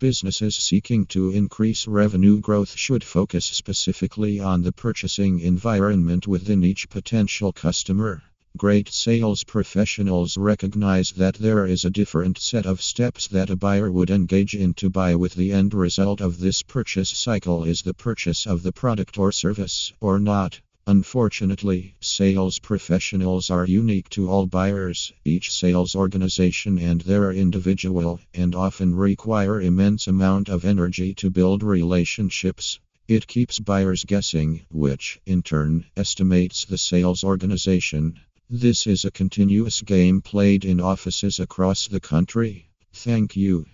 Businesses seeking to increase revenue growth should focus specifically on the purchasing environment within each potential customer. Great sales professionals recognize that there is a different set of steps that a buyer would engage in to buy, with the end result of this purchase cycle is the purchase of the product or service, or not. Unfortunately, sales professionals are unique to all buyers. Each sales organization and their individual and often require immense amount of energy to build relationships. It keeps buyers guessing, which in turn estimates the sales organization. This is a continuous game played in offices across the country. Thank you.